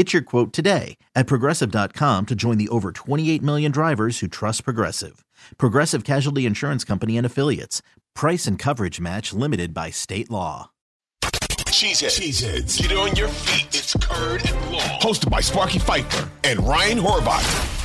Get your quote today at progressive.com to join the over 28 million drivers who trust Progressive. Progressive Casualty Insurance Company and Affiliates. Price and coverage match limited by state law. Cheeseheads. Cheeseheads. Get on your feet. It's Curd and Long. Hosted by Sparky Fifer and Ryan Horvath.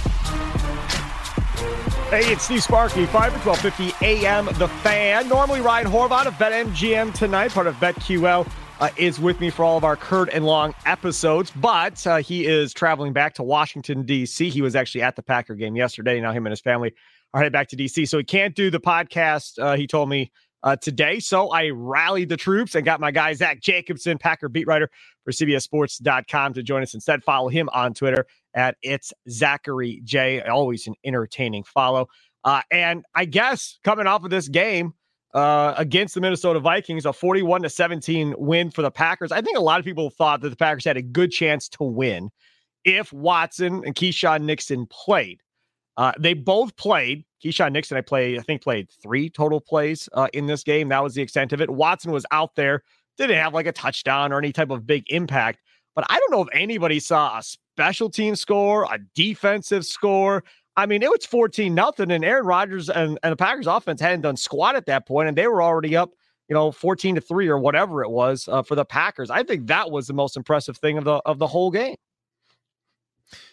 Hey, it's Steve Sparky, Fifer 1250 a.m. The Fan. Normally, Ryan Horvath of BetMGM tonight, part of BetQL, uh, is with me for all of our Curd and Long episodes, but uh, he is traveling back to Washington, D.C. He was actually at the Packer game yesterday. Now, him and his family are headed back to D.C., so he can't do the podcast, uh, he told me uh, today. So I rallied the troops and got my guy, Zach Jacobson, Packer beat writer for CBSSports.com, to join us instead. Follow him on Twitter at it's Zachary J. Always an entertaining follow. Uh, and I guess coming off of this game uh, against the Minnesota Vikings, a 41 to 17 win for the Packers. I think a lot of people thought that the Packers had a good chance to win if Watson and Keisean Nixon played. Uh, they both played. Keisean Nixon, I I think, played three total plays uh, in this game. That was the extent of it. Watson was out there, didn't have like a touchdown or any type of big impact. But I don't know if anybody saw a special team score, a defensive score. I mean, it was 14 nothing, and Aaron Rodgers and, and the Packers offense hadn't done squat at that point, and they were already up, you know, 14 to 3 or whatever it was uh, for the Packers. I think that was the most impressive thing of the of the whole game.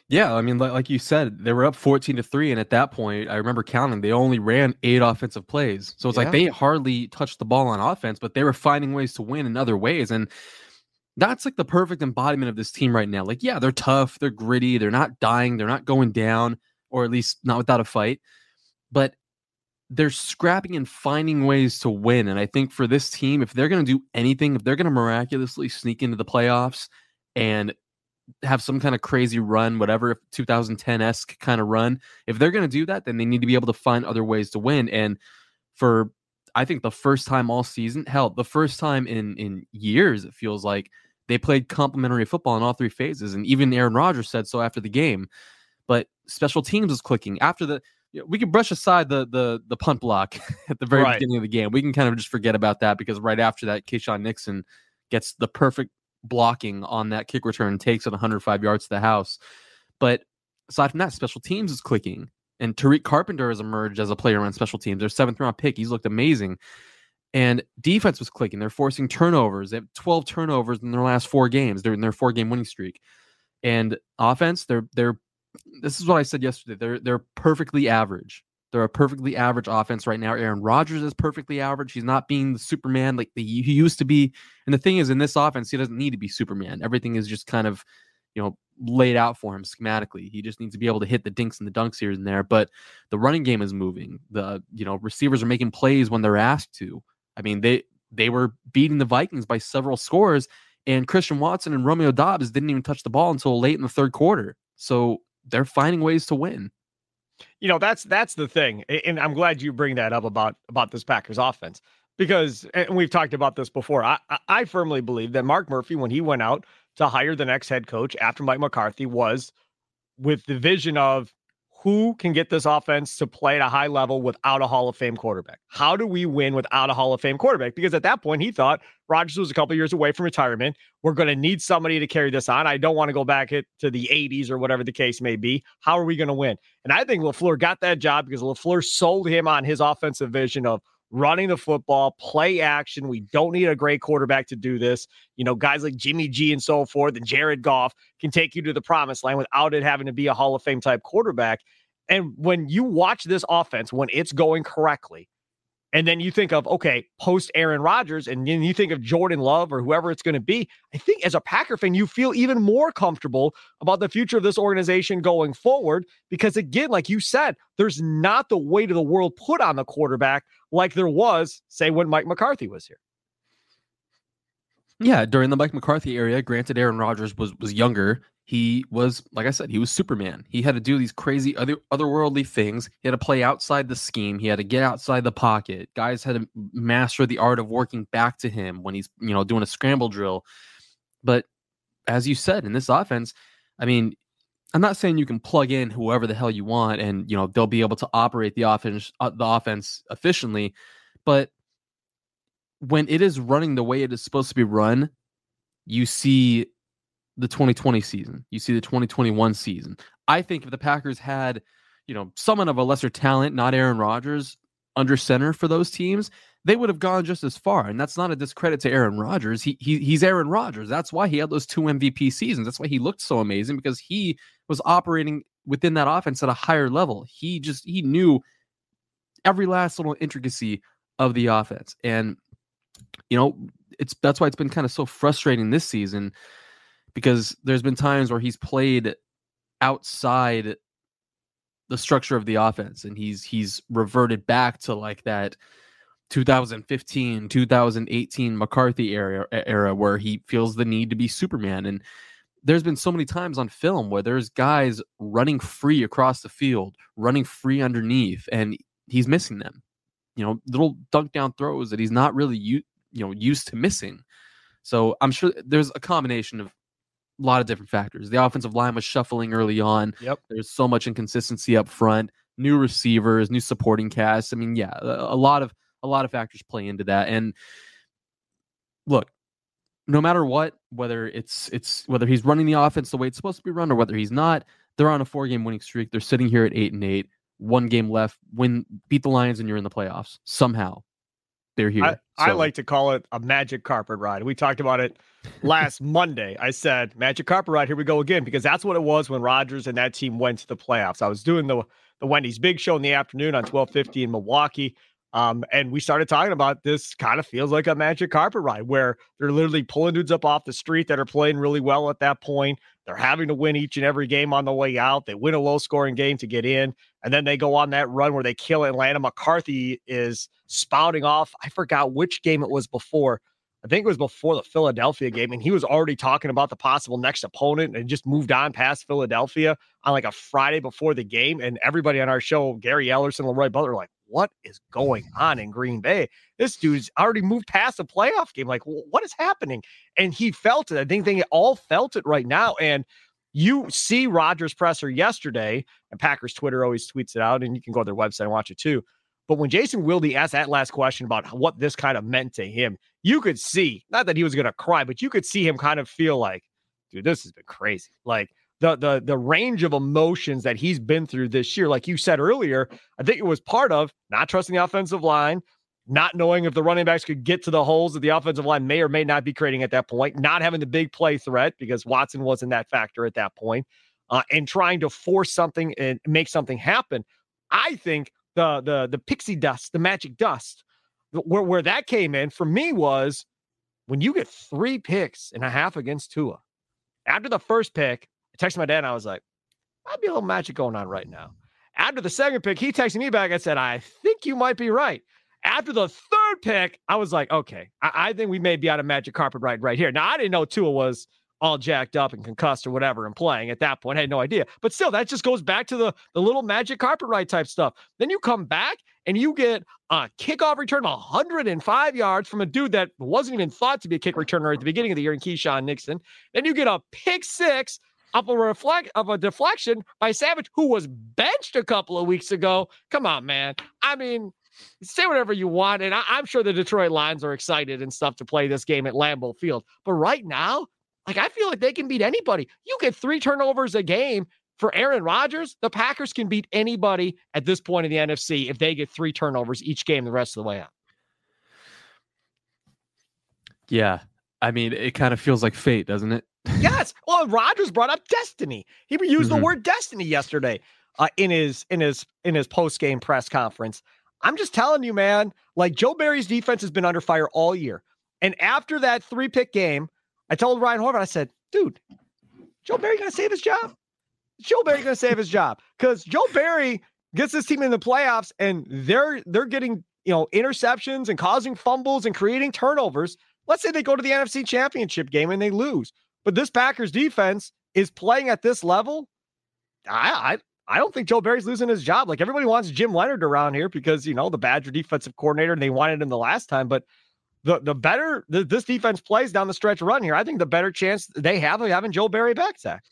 Yeah, I mean, like, like you said, they were up 14 to 3. And at that point, I remember counting, they only ran eight offensive plays. So it's yeah. like they hardly touched the ball on offense, but they were finding ways to win in other ways. And that's like the perfect embodiment of this team right now. Like, yeah, they're tough, they're gritty, they're not dying, they're not going down, or at least not without a fight, but they're scrapping and finding ways to win. And I think for this team, if they're going to do anything, if they're going to miraculously sneak into the playoffs and have some kind of crazy run, whatever 2010 esque kind of run. If they're going to do that, then they need to be able to find other ways to win. And for I think the first time all season, hell, the first time in in years, it feels like they played complementary football in all three phases. And even Aaron Rodgers said so after the game. But special teams was clicking after the. You know, we can brush aside the the the punt block at the very right. beginning of the game. We can kind of just forget about that because right after that, Keisean Nixon gets the perfect blocking on that kick return, takes it 105 yards to the house. But aside from that, special teams is clicking. And Tariq Carpenter has emerged as a player on special teams. Their seventh round pick. He's looked amazing. And defense was clicking. They're forcing turnovers. They have 12 turnovers in their last four games. They're in their four game winning streak. And offense, they're they're this is what I said yesterday. They're they're perfectly average. They're a perfectly average offense right now. Aaron Rodgers is perfectly average. He's not being the Superman like the, he used to be. And the thing is, in this offense, he doesn't need to be Superman. Everything is just kind of, you know, laid out for him schematically. He just needs to be able to hit the dinks and the dunks here and there. But the running game is moving. The you know receivers are making plays when they're asked to. I mean they they were beating the Vikings by several scores, and Christian Watson and Romeo Doubs didn't even touch the ball until late in the third quarter. So they're finding ways to win. You know that's that's the thing and i'm glad you bring that up about about this packers offense because and we've talked about this before i i firmly believe that mark murphy when he went out to hire the next head coach after mike mccarthy was with the vision of who can get this offense to play at a high level without a Hall of Fame quarterback? How do we win without a Hall of Fame quarterback? Because at that point, he thought Rodgers was a couple years away from retirement. We're going to need somebody to carry this on. I don't want to go back to the 80s or whatever the case may be. How are we going to win? And I think LaFleur got that job because LaFleur sold him on his offensive vision of running the football, play action. We don't need a great quarterback to do this. You know, guys like Jimmy G and so forth, and Jared Goff can take you to the promised land without it having to be a Hall of Fame type quarterback. And when you watch this offense, when it's going correctly, and then you think of, okay, post Aaron Rodgers, and then you think of Jordan Love or whoever it's going to be. I think as a Packer fan, you feel even more comfortable about the future of this organization going forward because, again, like you said, there's not the weight of the world put on the quarterback like there was, say, when Mike McCarthy was here. Yeah, during the Mike McCarthy area, granted Aaron Rodgers was was younger, he was like i said he was superman. He had to do these crazy other otherworldly things. He had to play outside the scheme. He had to get outside the pocket. Guys had to master the art of working back to him when he's you know doing a scramble drill. But as you said in this offense i mean i'm not saying you can plug in whoever the hell you want and you know they'll be able to operate the offense uh, the offense efficiently but when it is running the way it is supposed to be run you see the 2020 season. You see the 2021 season. I think if the Packers had, you know, someone of a lesser talent, not Aaron Rodgers, under center for those teams, they would have gone just as far. And that's not a discredit to Aaron Rodgers. He, he he's Aaron Rodgers. That's why he had those two MVP seasons. That's why he looked so amazing because he was operating within that offense at a higher level. He just he knew every last little intricacy of the offense. And you know, it's that's why it's been kind of so frustrating this season because there's been times where he's played outside the structure of the offense and he's he's reverted back to like that 2015 2018 McCarthy era era where he feels the need to be superman. And there's been so many times on film where there's guys running free across the field running free underneath and he's missing them. You know little dunk down throws that he's not really you you know used to missing. So i'm sure there's a combination of a lot of different factors. The offensive line was shuffling early on. Yep. There's so much inconsistency up front. New receivers, new supporting cast. I mean, yeah, a, a lot of a lot of factors play into that. And look, no matter what, whether it's it's whether he's running the offense the way it's supposed to be run or whether he's not, they're on a four game winning streak. They're sitting here at eight and eight. One game left. Win, beat the Lions, and you're in the playoffs somehow they're here. I, so. I, like to call it a magic carpet ride. We talked about it last Monday. I said magic carpet ride. Here we go again because that's what it was when Rodgers and that team went to the playoffs. I was doing the the Wendy's Big Show in the afternoon on twelve fifty in Milwaukee. Um, and we started talking about this kind of feels like a magic carpet ride where they're literally pulling dudes up off the street that are playing really well at that point. They're having to win each and every game on the way out. They win a low scoring game to get in. And then they go on that run where they kill Atlanta. McCarthy is spouting off. I forgot which game it was before. I think it was before the Philadelphia game, and he was already talking about the possible next opponent and just moved on past Philadelphia on like a Friday before the game. And everybody on our show, Gary Ellerson, Leroy Butler, like, what is going on in Green Bay? This dude's already moved past a playoff game. Like, what is happening? And he felt it. I think they all felt it right now. And you see Rodgers presser yesterday, and Packers Twitter always tweets it out, and you can go to their website and watch it too. But when Jason Wilde asked that last question about what this kind of meant to him, you could see, not that he was going to cry, but you could see him kind of feel like, dude, this has been crazy. Like, the the the range of emotions that he's been through this year. Like you said earlier, I think it was part of not trusting the offensive line, not knowing if the running backs could get to the holes that the offensive line may or may not be creating at that point, not having the big play threat because Watson wasn't that factor at that point, uh, and trying to force something and make something happen. I think the the the pixie dust, the magic dust, where where that came in for me was when you get three picks and a half against Tua. After the first pick, I texted my dad and I was like, might be a little magic going on right now. After the second pick, he texted me back. I said, I think you might be right. After the third pick, I was like, okay, I, I think we may be on a magic carpet ride right here. Now, I didn't know Tua was all jacked up and concussed or whatever and playing at that point. I had no idea. But still, that just goes back to the, the little magic carpet ride type stuff. Then you come back and you get a kickoff return of 105 yards from a dude that wasn't even thought to be a kick returner at the beginning of the year in Keisean Nixon. Then you get a pick six of a reflect of a deflection by Savage, who was benched a couple of weeks ago. Come on, man. I mean, say whatever you want, and I, am sure the Detroit Lions are excited and stuff to play this game at Lambeau Field. But right now, like I feel like they can beat anybody. You get three turnovers a game for Aaron Rodgers. The Packers can beat anybody at this point in the NFC if they get three turnovers each game the rest of the way out. Yeah, I mean, it kind of feels like fate, doesn't it? yes. Well, Rodgers brought up destiny. He used mm-hmm. the word destiny yesterday uh, in his in his in his post game press conference. I'm just telling you, man, like Joe Barry's defense has been under fire all year. And after that three pick game, I told Ryan Horvath, I said, dude, Joe Barry to save his job? Joe Barry to save his job? Because Joe Barry gets this team in the playoffs and they're they're getting you know interceptions and causing fumbles and creating turnovers. Let's say they go to the NFC Championship game and they lose, but this Packers defense is playing at this level. I I, I don't think Joe Barry's losing his job. Like everybody wants Jim Leonhard around here because you know the Badger defensive coordinator and they wanted him the last time, but the the better the, this defense plays down the stretch run here, I think the better chance they have of having Joe Barry back, Zach.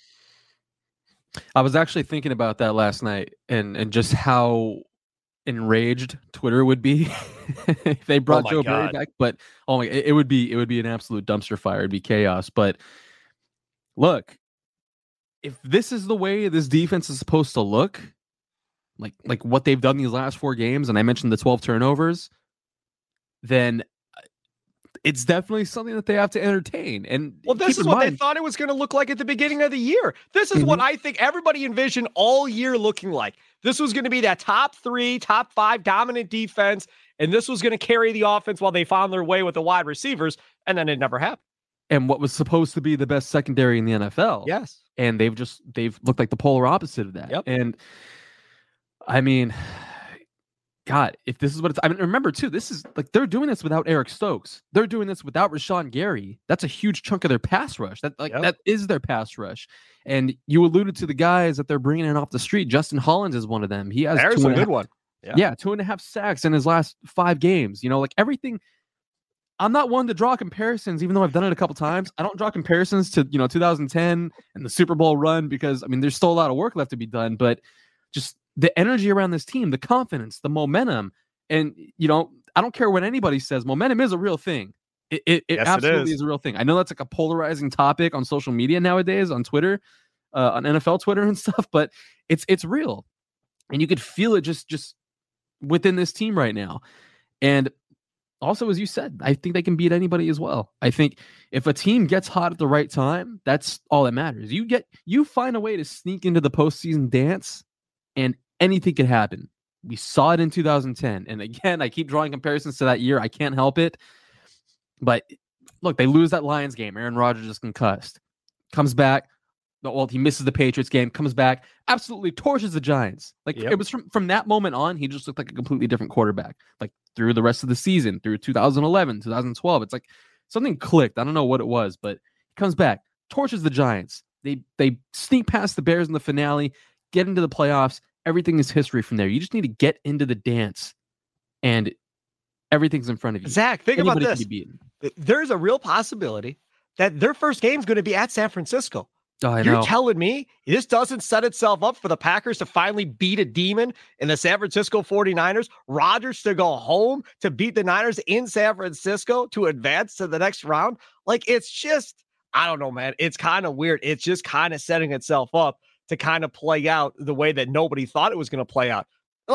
I was actually thinking about that last night and and just how enraged Twitter would be if they brought oh Joe God. Barry back. But oh my, it, it would be it would be an absolute dumpster fire. It'd be chaos. But look, if this is the way this defense is supposed to look, like like what they've done these last four games, and I mentioned the twelve turnovers, then it's definitely something that they have to entertain. And well, this is what mind, they thought it was going to look like at the beginning of the year. This is mm-hmm. what I think everybody envisioned all year looking like. This was going to be that top three, top five dominant defense, and this was going to carry the offense while they found their way with the wide receivers, and then it never happened. And what was supposed to be the best secondary in the NFL. Yes. And they've just they've looked like the polar opposite of that. Yep. And I mean, God, if this is what it's, I mean, remember too, this is like they're doing this without Eric Stokes. They're doing this without Rashan Gary. That's a huge chunk of their pass rush. That like yep. that is their pass rush. And you alluded to the guys that they're bringing in off the street. Justin Hollins is one of them. He has There's a good one. Yeah. yeah, two and a half sacks in his last five games. You know, like everything. I'm not one to draw comparisons, even though I've done it a couple times. I don't draw comparisons to you know 2010 and the Super Bowl run because I mean there's still a lot of work left to be done. But just the energy around this team, the confidence, the momentum, and you know, I don't care what anybody says. Momentum is a real thing. It, it, it yes, absolutely it is. is. a real thing. I know that's like a polarizing topic on social media nowadays, on Twitter, uh, on NFL Twitter and stuff, but it's it's real, and you could feel it just just within this team right now. And also, as you said, I think they can beat anybody as well. I think if a team gets hot at the right time, that's all that matters. You get you find a way to sneak into the postseason dance and anything could happen. We saw it in 2010. And again, I keep drawing comparisons to that year. I can't help it. But look, they lose that Lions game. Aaron Rodgers is concussed. Comes back. Well, he misses the Patriots game, comes back, absolutely torches the Giants. Like yep. it was from, from that moment on, he just looked like a completely different quarterback. Like through the rest of the season, through 2011, 2012. It's like something clicked. I don't know what it was, but he comes back, torches the Giants. They they sneak past the Bears in the finale, get into the playoffs, everything is history from there. You just need to get into the dance, and everything's in front of you. Zach, think Anybody about this. There's a real possibility that their first game is going to be at San Francisco. Oh, You're telling me this doesn't set itself up for the Packers to finally beat a demon in the San Francisco 49ers, Rodgers to go home to beat the Niners in San Francisco to advance to the next round? Like, it's just, I don't know, man. It's kind of weird. It's just kind of setting itself up to kind of play out the way that nobody thought it was going to play out.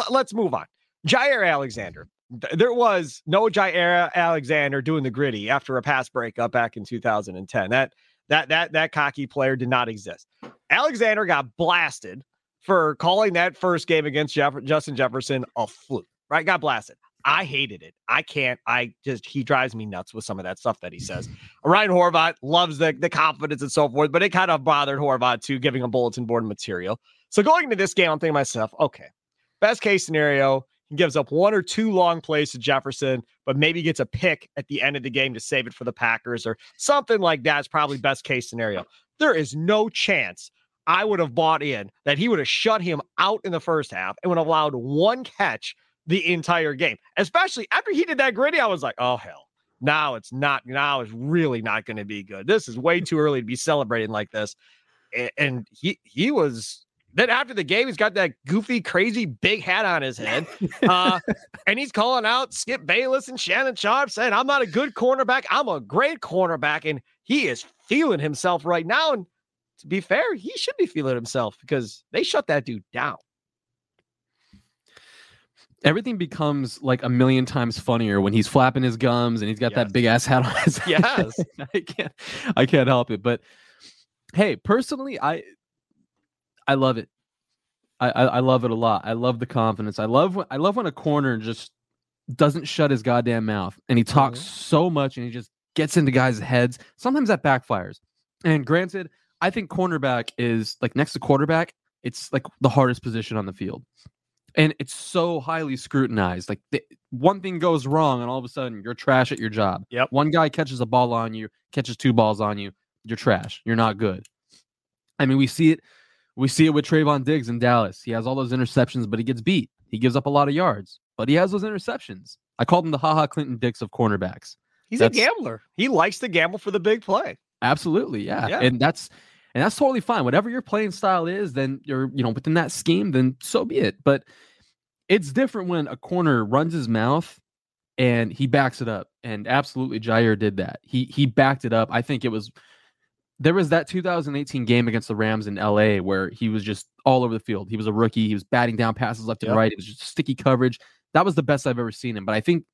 Let's move on. Jaire Alexander. There was no Jaire Alexander doing the gritty after a pass breakup back in 2010. That that that that cocky player did not exist. Alexander got blasted for calling that first game against Jeff- Justin Jefferson a fluke. Right? Got blasted. I hated it. I can't. I just he drives me nuts with some of that stuff that he says. Ryan Horvath loves the the confidence and so forth, but it kind of bothered Horvath too, giving a bulletin board material. So going into this game, I'm thinking to myself, okay, best case scenario, he gives up one or two long plays to Jefferson, but maybe gets a pick at the end of the game to save it for the Packers or something like that. Is probably best case scenario. There is no chance I would have bought in that he would have shut him out in the first half and would have allowed one catch the entire game. Especially after he did that gritty, I was like, oh hell. Now it's not now it's really not going to be good. This is way too early to be celebrating like this. And he he was then after the game, he's got that goofy, crazy big hat on his head. Uh, and he's calling out Skip Bayless and Shannon Sharpe, saying, I'm not a good cornerback. I'm a great cornerback. And he is feeling himself right now. And to be fair, he should be feeling himself because they shut that dude down everything becomes like a million times funnier when he's flapping his gums and he's got yes. that big ass hat on his head. Yes. I can't I can't help it. But hey, personally, I I love it. I, I love it a lot. I love the confidence. I love when I love when a corner just doesn't shut his goddamn mouth and he talks mm-hmm. so much and he just gets into guys' heads. Sometimes that backfires. And granted, I think cornerback is like next to quarterback, it's like the hardest position on the field. And it's so highly scrutinized. Like the, one thing goes wrong, and all of a sudden you're trash at your job. Yep. One guy catches a ball on you, catches two balls on you, you're trash. You're not good. I mean, we see it. We see it with Trevon Diggs in Dallas. He has all those interceptions, but he gets beat. He gives up a lot of yards, but he has those interceptions. I called him the Ha Ha Clinton Dix of cornerbacks. He's that's, a gambler. He likes to gamble for the big play. Absolutely, yeah. yeah. And that's and that's totally fine. Whatever your playing style is, then you're, you know, within that scheme, then so be it. But it's different when a corner runs his mouth and he backs it up. And absolutely Jaire did that. He he backed it up. I think it was there was that 2018 game against the Rams in LA where he was just all over the field. He was a rookie. He was batting down passes left and yep. right. It was just sticky coverage. That was the best I've ever seen him. But I think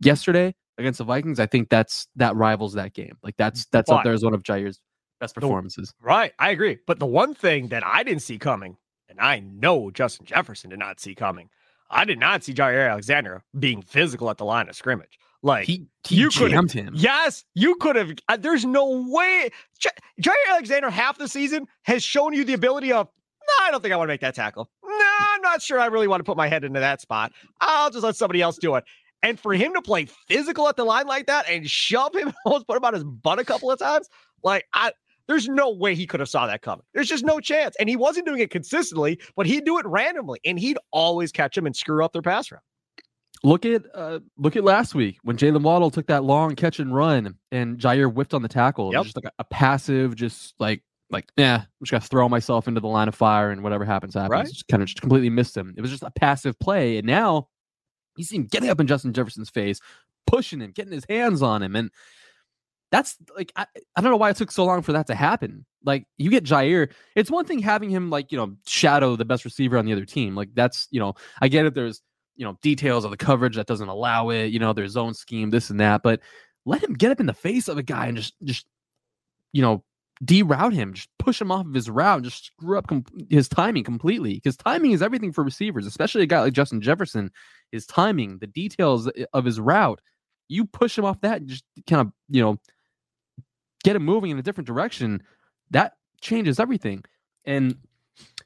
yesterday against the Vikings, I think that's that rivals that game. Like that's that's but, up there as one of Jaire's best performances. The, right, I agree. But the one thing that I didn't see coming, and I know Justin Jefferson did not see coming, I did not see Jaire Alexander being physical at the line of scrimmage. Like he, he you could have him. Yes, you could have. Uh, there's no way. J- Jaire Alexander half the season has shown you the ability of. No, I don't think I want to make that tackle. No, I'm not sure I really want to put my head into that spot. I'll just let somebody else do it. And for him to play physical at the line like that and shove him, almost put him on his butt a couple of times, like I, there's no way he could have saw that coming. There's just no chance. And he wasn't doing it consistently, but he'd do it randomly, and he'd always catch him and screw up their pass route. Look at uh, look at last week when Jaylen Waddle took that long catch and run, and Jaire whiffed on the tackle. Yep. Just like a, a, passive, just like like yeah, I'm just gonna throw myself into the line of fire, and whatever happens happens. Right. Just kind of just completely missed him. It was just a passive play, and now you see him getting up in Justin Jefferson's face, pushing him, getting his hands on him, and that's like I, I don't know why it took so long for that to happen. Like you get Jaire, it's one thing having him like you know shadow the best receiver on the other team. Like that's you know I get it. There's you know details of the coverage that doesn't allow it. You know there's zone scheme, this and that. But let him get up in the face of a guy and just just you know deroute him, just push him off of his route, just screw up com- his timing completely. Because timing is everything for receivers, especially a guy like Justin Jefferson. His timing, the details eh, of his route, you push him off that, and just kind of you know get him moving in a different direction, that changes everything. And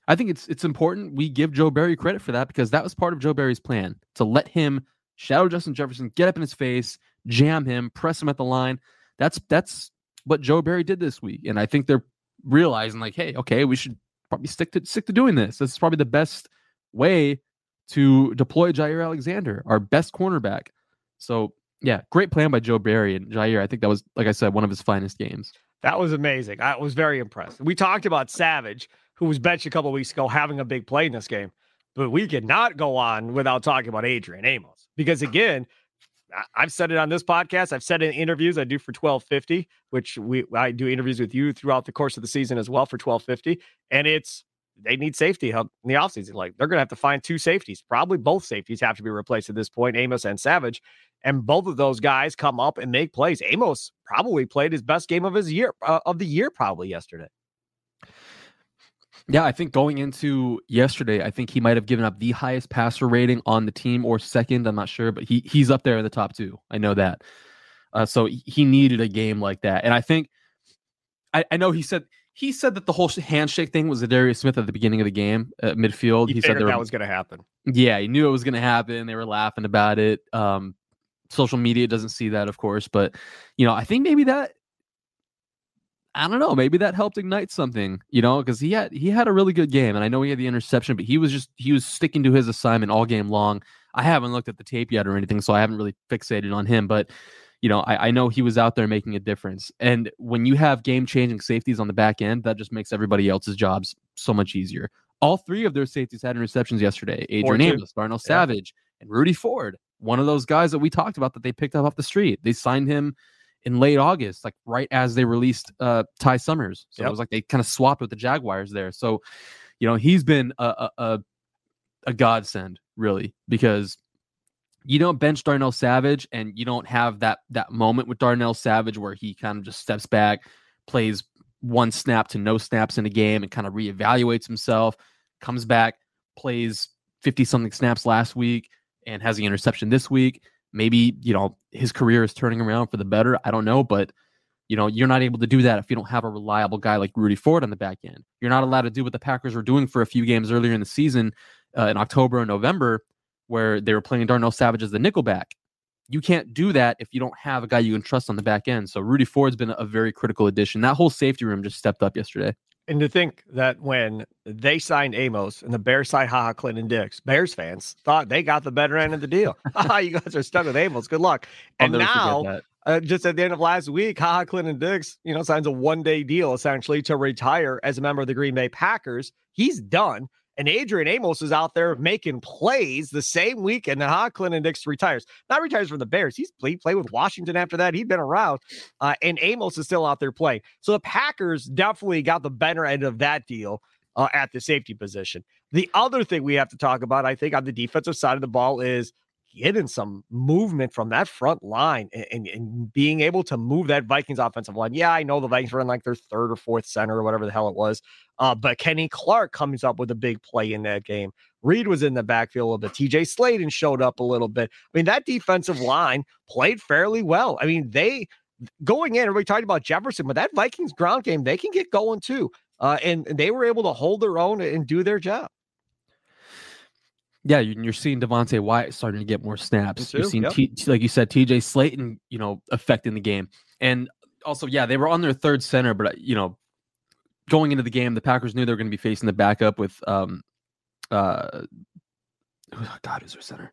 I think it's it's important we give Joe Barry credit for that because that was part of Joe Barry's plan to let him shadow Justin Jefferson, get up in his face, jam him, press him at the line. That's that's what Joe Barry did this week, and I think they're realizing like, hey, okay, we should probably stick to stick to doing this. This is probably the best way to deploy Jaire Alexander, our best cornerback. So yeah, great plan by Joe Barry and Jaire. I think that was, like I said, one of his finest games. That was amazing. I was very impressed. We talked about Savage, who was benched a couple weeks ago, having a big play in this game, but we cannot go on without talking about Adrian Amos because again, I've said it on this podcast. I've said it in interviews I do for 1250, which we I do interviews with you throughout the course of the season as well for 1250. And it's they need safety help in the offseason. Like they're gonna have to find two safeties. Probably both safeties have to be replaced at this point, Amos and Savage. And both of those guys come up and make plays. Amos probably played his best game of his year uh, of the year probably yesterday. Yeah, I think going into yesterday, I think he might have given up the highest passer rating on the team or second. I'm not sure, but he he's up there in the top two. I know that. Uh, so he needed a game like that, and I think I, I know he said he said that the whole handshake thing was a Darius Smith at the beginning of the game at midfield. He, he said that was going to happen. Yeah, he knew it was going to happen. They were laughing about it. Um, social media doesn't see that, of course, but you know, I think maybe that I don't know, maybe that helped ignite something, you know, because he had he had a really good game, and I know he had the interception, but he was just he was sticking to his assignment all game long. I haven't looked at the tape yet or anything, so I haven't really fixated on him, but you know, I, I know he was out there making a difference. And when you have game changing safeties on the back end, that just makes everybody else's jobs so much easier. All three of their safeties had interceptions yesterday. Adrian Amos, Darnell yeah. Savage, and Rudy Ford one of those guys that we talked about that they picked up off the street. They signed him in late August, like right as they released uh, Ty Summers. So yep. it was like they kind of swapped with the Jaguars there. So, you know, he's been a, a, a godsend really because you don't bench Darnell Savage and you don't have that that moment with Darnell Savage where he kind of just steps back, plays one snap to no snaps in a game and kind of reevaluates himself. comes back, plays 50 something snaps last week, and has the interception this week. Maybe, you know, his career is turning around for the better. I don't know, but you know, you're not able to do that if you don't have a reliable guy like Rudy Ford on the back end. You're not allowed to do what the Packers were doing for a few games earlier in the season uh, in October and November, where they were playing Darnell Savage as the nickelback. You can't do that if you don't have a guy you can trust on the back end. So Rudy Ford's been a very critical addition. That whole safety room just stepped up yesterday. And to think that when they signed Amos and the Bears signed Ha Ha Clinton Dix, Bears fans thought they got the better end of the deal. Ah, you guys are stuck with Amos. Good luck. And now uh, just at the end of last week, Ha Ha Clinton Dix, you know, signs a one day deal essentially to retire as a member of the Green Bay Packers. He's done. And Adrian Amos is out there making plays the same weekend that Ha Clinton Dix retires. Not retires from the Bears. He's played, played with Washington after that. He'd been around. Uh, and Amos is still out there playing. So the Packers definitely got the better end of that deal. Uh, at the safety position. The other thing we have to talk about, I think, on the defensive side of the ball is getting some movement from that front line and, and, and, being able to move that Vikings offensive line. Yeah, I know the Vikings were in like their third or fourth center or whatever the hell it was. Uh, but Kenny Clark comes up with a big play in that game. Reed was in the backfield a little bit. TJ Slaton showed up a little bit. I mean, that defensive line played fairly well. I mean, they going in, everybody talked about Jefferson, but that Vikings ground game, they can get going too. Uh, and they were able to hold their own and do their job yeah, you're seeing Devonte Wyatt starting to get more snaps. You're seeing, yep. T, like you said, TJ Slaton, you know, affecting the game. And also, yeah, they were on their third center, but, you know, going into the game, the Packers knew they were going to be facing the backup with, um, uh, oh God, who's their center?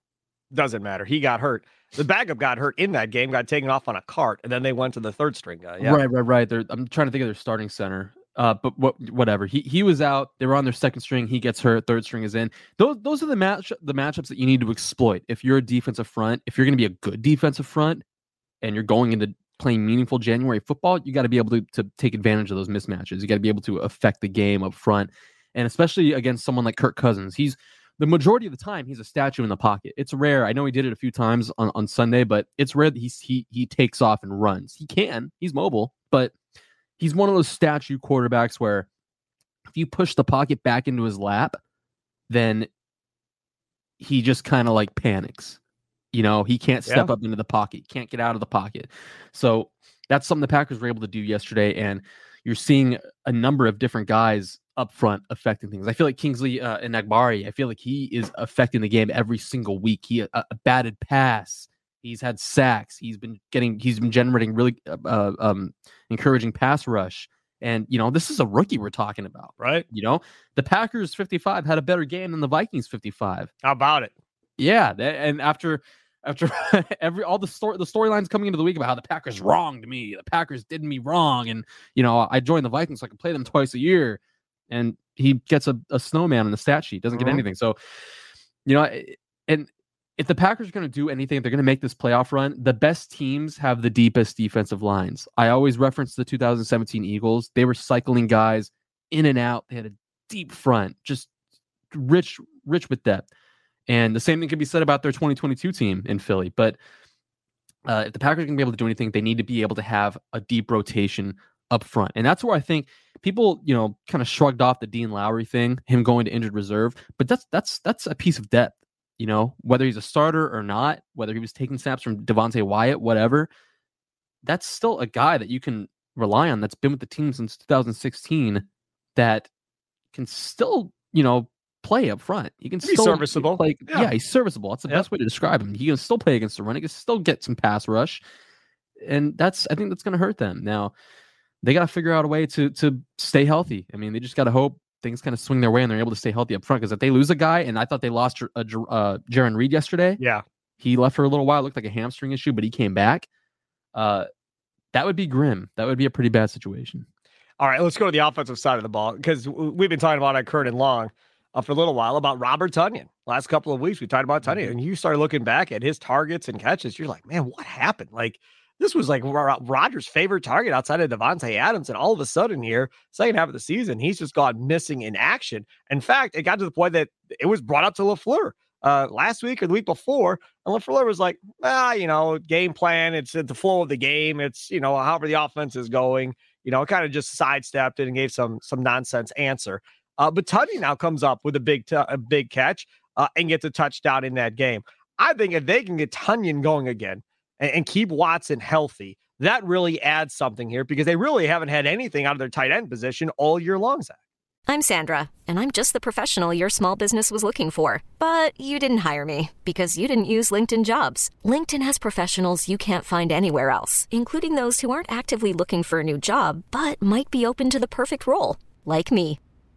Doesn't matter. He got hurt. The backup got hurt in that game, got taken off on a cart, and then they went to the third string guy. Yeah. Right, right, right. They're, I'm trying to think of their starting center. Uh, but what, whatever. He he was out. They were on their second string. He gets hurt. Third string is in. Those those are the match the matchups that you need to exploit. If you're a defensive front, if you're going to be a good defensive front, and you're going into playing meaningful January football, you got to be able to to take advantage of those mismatches. You got to be able to affect the game up front, and especially against someone like Kirk Cousins. He's the majority of the time he's a statue in the pocket. It's rare. I know he did it a few times on, on Sunday, but it's rare that he he takes off and runs. He can. He's mobile, but he's one of those statue quarterbacks where if you push the pocket back into his lap, then he just kind of like panics. You know, he can't step yeah. up into the pocket, can't get out of the pocket. So that's something the Packers were able to do yesterday. And you're seeing a number of different guys up front affecting things. I feel like Kingsley uh, Enagbare, I feel like he is affecting the game every single week. He a, a batted pass, He's had sacks. He's been getting. He's been generating really uh, uh, um, encouraging pass rush. And you know, this is a rookie we're talking about, right? You know, the Packers 55 had a better game than the Vikings 55. How about it? Yeah, and after after every all the story the storylines coming into the week about how the Packers wronged me, the Packers did me wrong, and you know, I joined the Vikings so I can play them twice a year, and he gets a, a snowman in the stat sheet, doesn't get uh-huh. anything. So, you know, and if the Packers are going to do anything, they're going to make this playoff run. The best teams have the deepest defensive lines. I always reference the 2017 Eagles. They were cycling guys in and out. They had a deep front, just rich, rich with depth. And the same thing can be said about their 2022 team in Philly. But uh, if the Packers to be able to do anything, they need to be able to have a deep rotation up front. And that's where I think people, you know, kind of shrugged off the Dean Lowry thing, him going to injured reserve. But that's that's that's a piece of depth you know, whether he's a starter or not, whether he was taking snaps from Devonte Wyatt, whatever, that's still a guy that you can rely on that's been with the team since 2016 that can still, you know, play up front. He can he's still serviceable. Play, yeah. yeah. he's serviceable. That's the yeah. best way to describe him. He can still play against the run. He can still get some pass rush. And that's I think that's gonna hurt them. Now they gotta figure out a way to to stay healthy. I mean, they just gotta hope things kind of swing their way and they're able to stay healthy up front. Because if they lose a guy, and I thought they lost uh, uh, Jarran Reed yesterday. Yeah, he left for a little while. It looked like a hamstring issue, but he came back. Uh, that would be grim. That would be a pretty bad situation. All right, let's go to the offensive side of the ball because we've been talking about it, Curd and Long uh, for a little while about Robert Tonyan. Last couple of weeks, we talked about Tonyan, mm-hmm. and you started looking back at his targets and catches. You're like, man, what happened? Like this was like Rodgers' favorite target outside of Davante Adams. And all of a sudden, here, second half of the season, he's just gone missing in action. In fact, it got to the point that it was brought up to LaFleur uh, last week or the week before. And LaFleur was like, ah, you know, game plan. It's the flow of the game. It's, you know, however the offense is going. You know, kind of just sidestepped it and gave some some nonsense answer. Uh, but Tonyan now comes up with a big t- a big catch uh, and gets a touchdown in that game. I think if they can get Tonyan going again and, and keep Watson healthy, that really adds something here because they really haven't had anything out of their tight end position all year long, Zach. I'm Sandra, and I'm just the professional your small business was looking for. But you didn't hire me because you didn't use LinkedIn jobs. LinkedIn has professionals you can't find anywhere else, including those who aren't actively looking for a new job but might be open to the perfect role, like me.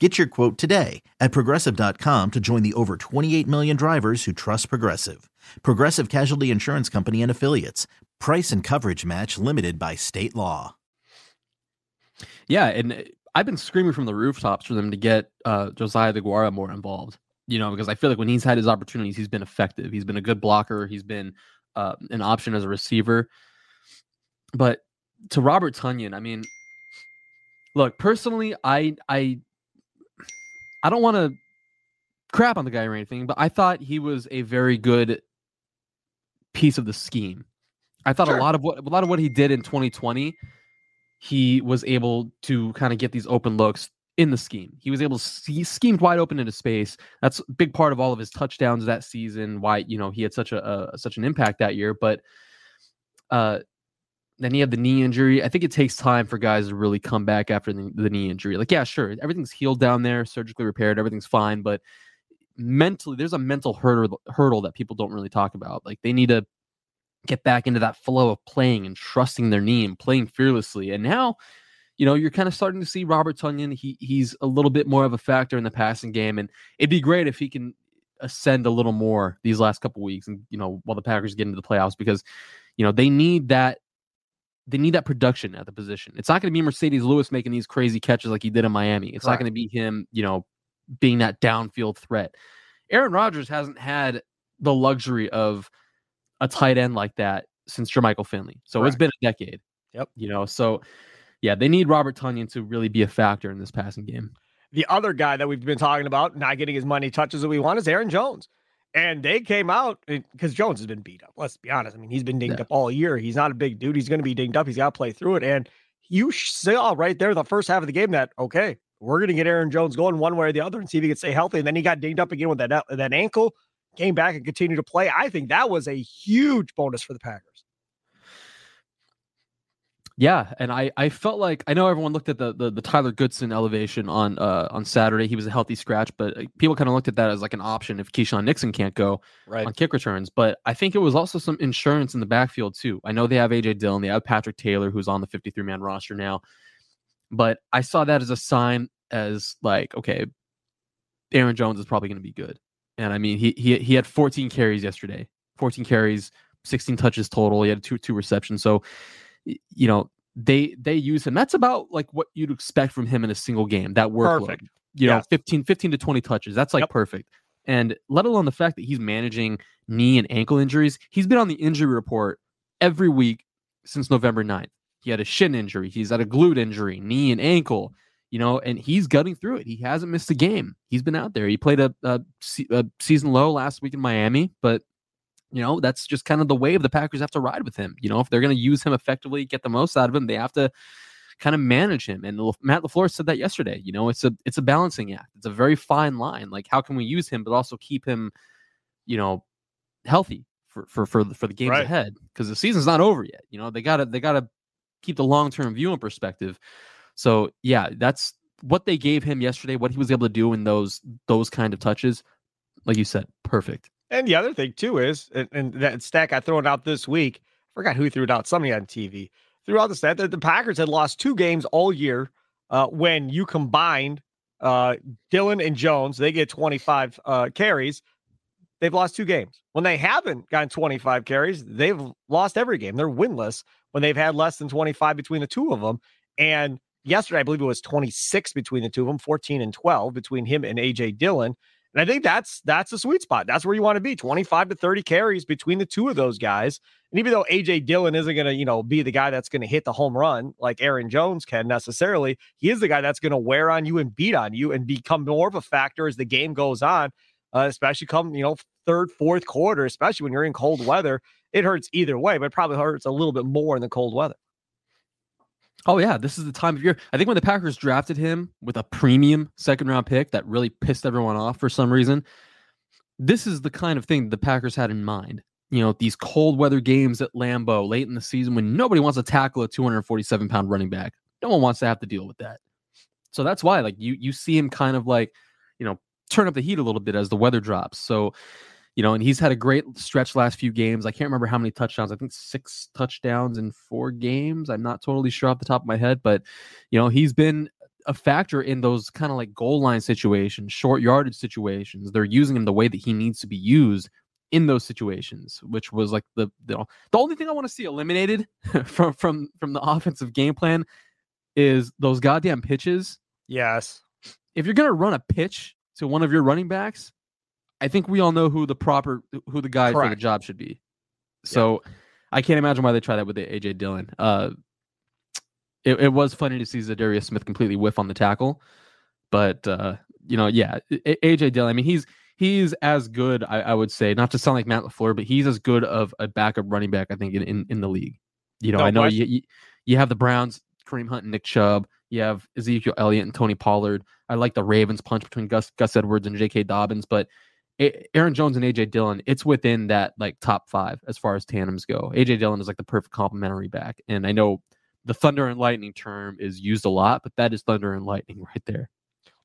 Get your quote today at progressive.com to join the over 28 million drivers who trust Progressive. Progressive Casualty Insurance Company and Affiliates. Price and coverage match limited by state law. Yeah, and I've been screaming from the rooftops for them to get uh, Josiah DeGuara more involved. You know, because I feel like when he's had his opportunities, he's been effective. He's been a good blocker. He's been uh, an option as a receiver. But to Robert Tonyan, I mean, look, personally, I I I don't want to crap on the guy or anything, but I thought he was a very good piece of the scheme. I thought sure. a lot of what a lot of what he did in 2020, he was able to kind of get these open looks in the scheme. He was able to he schemed wide open into space. That's a big part of all of his touchdowns that season. Why you know he had such a, a such an impact that year, but uh, then he had the knee injury. I think it takes time for guys to really come back after the, the, knee injury. Like, yeah, sure, everything's healed down there, surgically repaired, everything's fine, but mentally, there's a mental hurdle hurdle that people don't really talk about. Like, they need to get back into that flow of playing and trusting their knee and playing fearlessly. And now, you know, you're kind of starting to see Robert Tonyan. He he's a little bit more of a factor in the passing game, and it'd be great if he can ascend a little more these last couple weeks, and you know, while the Packers get into the playoffs, because you know they need that they need that production at the position. It's not going to be Marcedes Lewis making these crazy catches like he did in Miami. It's not going to be him, you know, being that downfield threat. Aaron Rodgers hasn't had the luxury of a tight end like that since Jermichael Finley. So it's been a decade. Yep. You know, so yeah, they need Robert Tonyan to really be a factor in this passing game. The other guy that we've been talking about not getting as many touches as we want is Aaron Jones. And they came out because Jones has been beat up. Let's be honest. I mean, he's been dinged yeah. up all year. He's not a big dude. He's going to be dinged up. He's got to play through it. And you saw right there the first half of the game that, okay, we're going to get Aaron Jones going one way or the other and see if he can stay healthy. And then he got dinged up again with that, that ankle, came back and continued to play. I think that was a huge bonus for the Packers. Yeah, and I I felt like I know everyone looked at the the, the Tyler Goodson elevation on uh on Saturday. He was a healthy scratch, but uh, people kind of looked at that as like an option if Keisean Nixon can't go right. on kick returns. But I think it was also some insurance in the backfield too. I know they have AJ Dillon, they have Patrick Taylor, who's on the 53 man roster now. But I saw that as a sign as like, okay, Aaron Jones is probably going to be good. And I mean, he he he had 14 carries yesterday, 14 carries, 16 touches total. He had two two receptions. So you know, they they use him. That's about like what you'd expect from him in a single game. That workload. Perfect. You know, 15, 15 to 20 touches. That's like yep. perfect. And let alone the fact that he's managing knee and ankle injuries. He's been on the injury report every week since November 9th. He had a shin injury, he's had a glute injury, knee and ankle, you know, and he's gutting through it. He hasn't missed a game. He's been out there. He played a, a, a season low last week in Miami, but you know, that's just kind of the wave the Packers have to ride with him. You know, if they're going to use him effectively, get the most out of him, they have to kind of manage him. And Matt LaFleur said that yesterday. You know, it's a it's a balancing act. It's a very fine line. Like how can we use him, but also keep him, you know, healthy for for for, for the games right. ahead because the season's not over yet. You know, they gotta they gotta keep the long term view in perspective. So yeah, that's what they gave him yesterday. What he was able to do in those those kind of touches, like you said, perfect. And the other thing too is, and, and that stat got thrown out this week. I forgot who threw it out. Somebody on TV threw out the stat that the Packers had lost two games all year. Uh, when you combined uh, Dillon and Jones, they get 25 uh, carries. They've lost two games. When they haven't gotten 25 carries, they've lost every game. They're winless when they've had less than 25 between the two of them. And yesterday, I believe it was 26 between the two of them, 14 and 12 between him and AJ Dillon. And I think that's that's the sweet spot. That's where you want to be. 25 to 30 carries between the two of those guys. And even though AJ Dillon isn't going to, you know, be the guy that's going to hit the home run like Aaron Jones can necessarily, he is the guy that's going to wear on you and beat on you and become more of a factor as the game goes on, uh, especially come, you know, third, fourth quarter, especially when you're in cold weather. It hurts either way, but it probably hurts a little bit more in the cold weather. Oh yeah, this is the time of year. I think when the Packers drafted him with a premium second round pick that really pissed everyone off for some reason. This is the kind of thing the Packers had in mind. You know, these cold weather games at Lambeau late in the season when nobody wants to tackle a 247 pound running back. No one wants to have to deal with that. So that's why, like, you you see him kind of like, you know, turn up the heat a little bit as the weather drops. So you know, and he's had a great stretch last few games. I can't remember how many touchdowns. I think six touchdowns in four games. I'm not totally sure off the top of my head, but you know, he's been a factor in those kind of like goal line situations, short yardage situations. They're using him the way that he needs to be used in those situations, which was like the the, the only thing I want to see eliminated from from from the offensive game plan is those goddamn pitches. Yes. If you're gonna run a pitch to one of your running backs, I think we all know who the proper who the guy Correct. for the job should be. So yeah. I can't imagine why they try that with the AJ Dillon. Uh, it, it was funny to see Za'Darius Smith completely whiff on the tackle, but uh, you know, yeah, AJ Dillon. I mean, he's he's as good. I, I, would say, not to sound like Matt LaFleur, but he's as good of a backup running back. I think in in, in the league. You know, no I know you, you, you have the Browns, Kareem Hunt, and Nick Chubb. You have Ezekiel Elliott and Tony Pollard. I like the Ravens punch between Gus Gus Edwards and J.K. Dobbins, but Aaron Jones and AJ Dillon, it's within that like top five as far as tandems go. AJ Dillon is like the perfect complementary back. And I know the thunder and lightning term is used a lot, but that is thunder and lightning right there.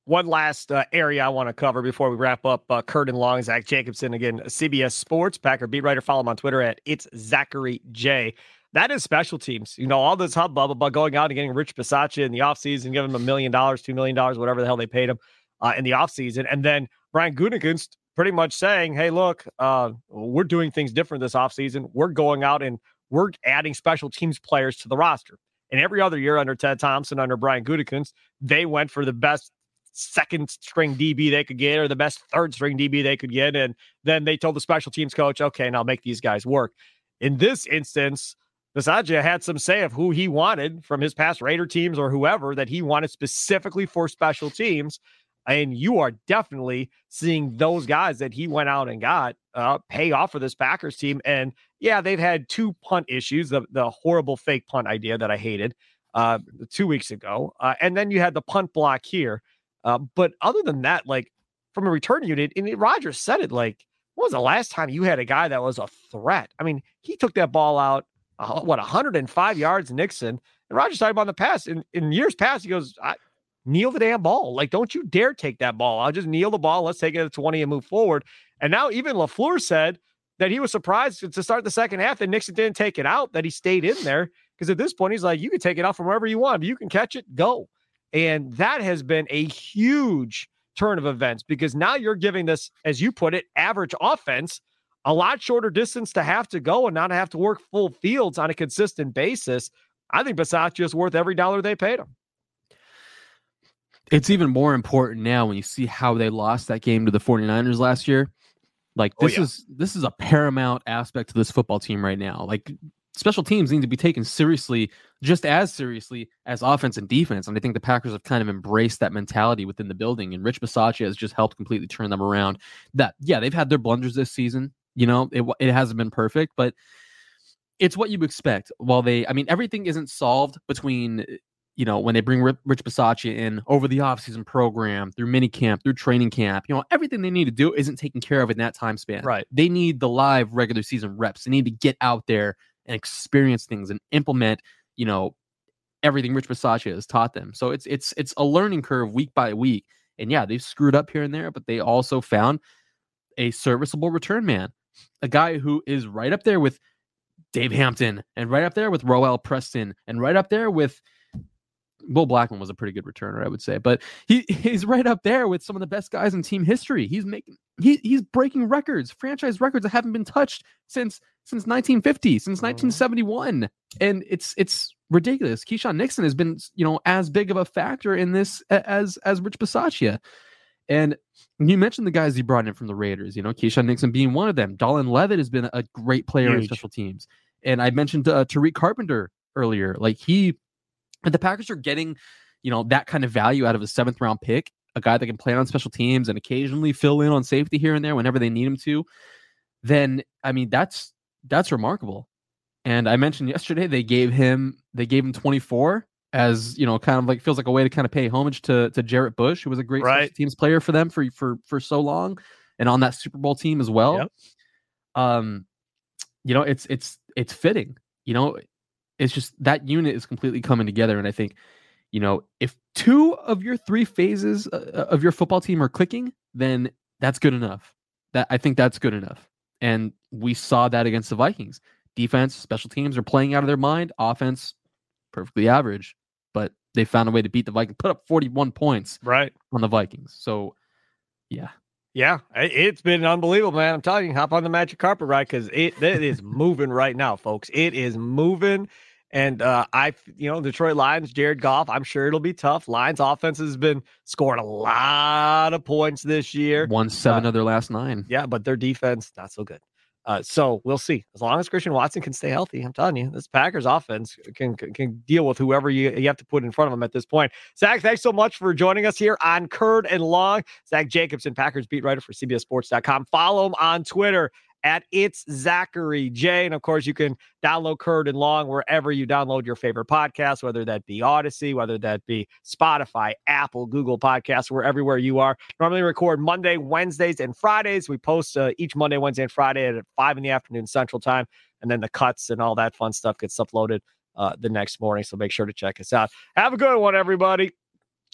One last uh, area I want to cover before we wrap up uh, Curd and Long, Zach Jacobson again, CBS Sports, Packer beat writer. Follow him on Twitter at it's Zachary J. That is special teams. You know, all this hubbub about going out and getting Rich Bisaccia in the offseason, giving him a million dollars, two million dollars, whatever the hell they paid him uh, in the offseason. And then Brian Gutekunst pretty much saying, hey, look, uh, we're doing things different this offseason. We're going out and we're adding special teams players to the roster. And every other year under Ted Thompson, under Brian Gutekunst, they went for the best second string DB they could get or the best third string DB they could get. And then they told the special teams coach, okay, now make these guys work. In this instance, Bisaccia had some say of who he wanted from his past Raider teams or whoever that he wanted specifically for special teams. And you are definitely seeing those guys that he went out and got uh, pay off for this Packers team. And yeah, they've had two punt issues the, the horrible fake punt idea that I hated uh, two weeks ago. Uh, and then you had the punt block here. Uh, but other than that, like from a return unit, and Rodgers said it like, when was the last time you had a guy that was a threat? I mean, he took that ball out, uh, what, 105 yards, Nixon. And Rodgers talked about in the past. In, in years past, he goes, kneel the damn ball. Like, don't you dare take that ball. I'll just kneel the ball. Let's take it to 20 and move forward. And now even LaFleur said that he was surprised to start the second half that Nixon didn't take it out, that he stayed in there. Because at this point, he's like, you can take it out from wherever you want. You can catch it, go. And that has been a huge turn of events because now you're giving this, as you put it, average offense a lot shorter distance to have to go and not have to work full fields on a consistent basis. I think Bisaccia is worth every dollar they paid him it's even more important now when you see how they lost that game to the 49ers last year. Like oh, this oh, yeah. is this is a paramount aspect to this football team right now. Like special teams need to be taken seriously, just as seriously as offense and defense. And I think the Packers have kind of embraced that mentality within the building. And Rich Bisaccia has just helped completely turn them around. That yeah, they've had their blunders this season. You know, it it hasn't been perfect, but it's what you expect. While they, I mean, everything isn't solved between you know, when they bring Rich Bisaccia in over the offseason program, through mini camp, through training camp, you know, everything they need to do isn't taken care of in that time span. Right. They need the live regular season reps. They need to get out there and experience things and implement, you know, everything Rich Bisaccia has taught them. So it's it's it's a learning curve week by week. And yeah, they've screwed up here and there, but they also found a serviceable return man, a guy who is right up there with Dave Hampton and right up there with Roell Preston and right up there with Will Blackmon was a pretty good returner, I would say, but he he's right up there with some of the best guys in team history. He's making he he's breaking records, franchise records that haven't been touched since since 1950, since 1971, and it's it's ridiculous. Keisean Nixon has been you know as big of a factor in this as as Rich Bisaccia. And you mentioned the guys he brought in from the Raiders, you know, Keisean Nixon being one of them. Dallin Leavitt has been a great player Huge. in special teams. And I mentioned uh, Tariq Carpenter earlier. Like he and the Packers are getting, you know, that kind of value out of a seventh round pick, a guy that can play on special teams and occasionally fill in on safety here and there whenever they need him to, then I mean that's that's remarkable. And I mentioned yesterday they gave him they gave him 24 as you know, kind of like feels like a way to kind of pay homage to to Jarrett Bush, who was a great right. teams player for them for for for so long, and on that Super Bowl team as well. Yep. Um, you know, it's it's it's fitting. You know, it's just that unit is completely coming together. And I think, you know, if two of your three phases uh, uh, of your football team are clicking, then that's good enough. That I think that's good enough. And we saw that against the Vikings. Defense, special teams are playing out of their mind. Offense, perfectly average, but they found a way to beat the Vikings, put up 41 points right on the Vikings. So, yeah, yeah, it's been unbelievable, man. I'm telling you, hop on the magic carpet ride because it, it is moving right now, folks. It is moving. And uh, I, you know, Detroit Lions, Jared Goff, I'm sure it'll be tough. Lions offense has been scoring a lot of points this year. Won seven uh, of their last nine. Yeah, but their defense, not so good. Uh, so we'll see. As long as Christian Watson can stay healthy, I'm telling you, this Packers offense can can deal with whoever you, you have to put in front of them at this point. Zach, thanks so much for joining us here on Curd and Long. Zach Jacobson, Packers beat writer for CBSSports.com. Follow him on Twitter at It's Zachary J. And of course, you can download Curd and Long wherever you download your favorite podcast, whether that be Audacy, whether that be Spotify, Apple, Google Podcasts, we're everywhere you are. Normally record Monday, Wednesdays, and Fridays. We post uh, each Monday, Wednesday, and Friday at five in the afternoon Central Time. And then the cuts and all that fun stuff gets uploaded uh, the next morning. So make sure to check us out. Have a good one, everybody.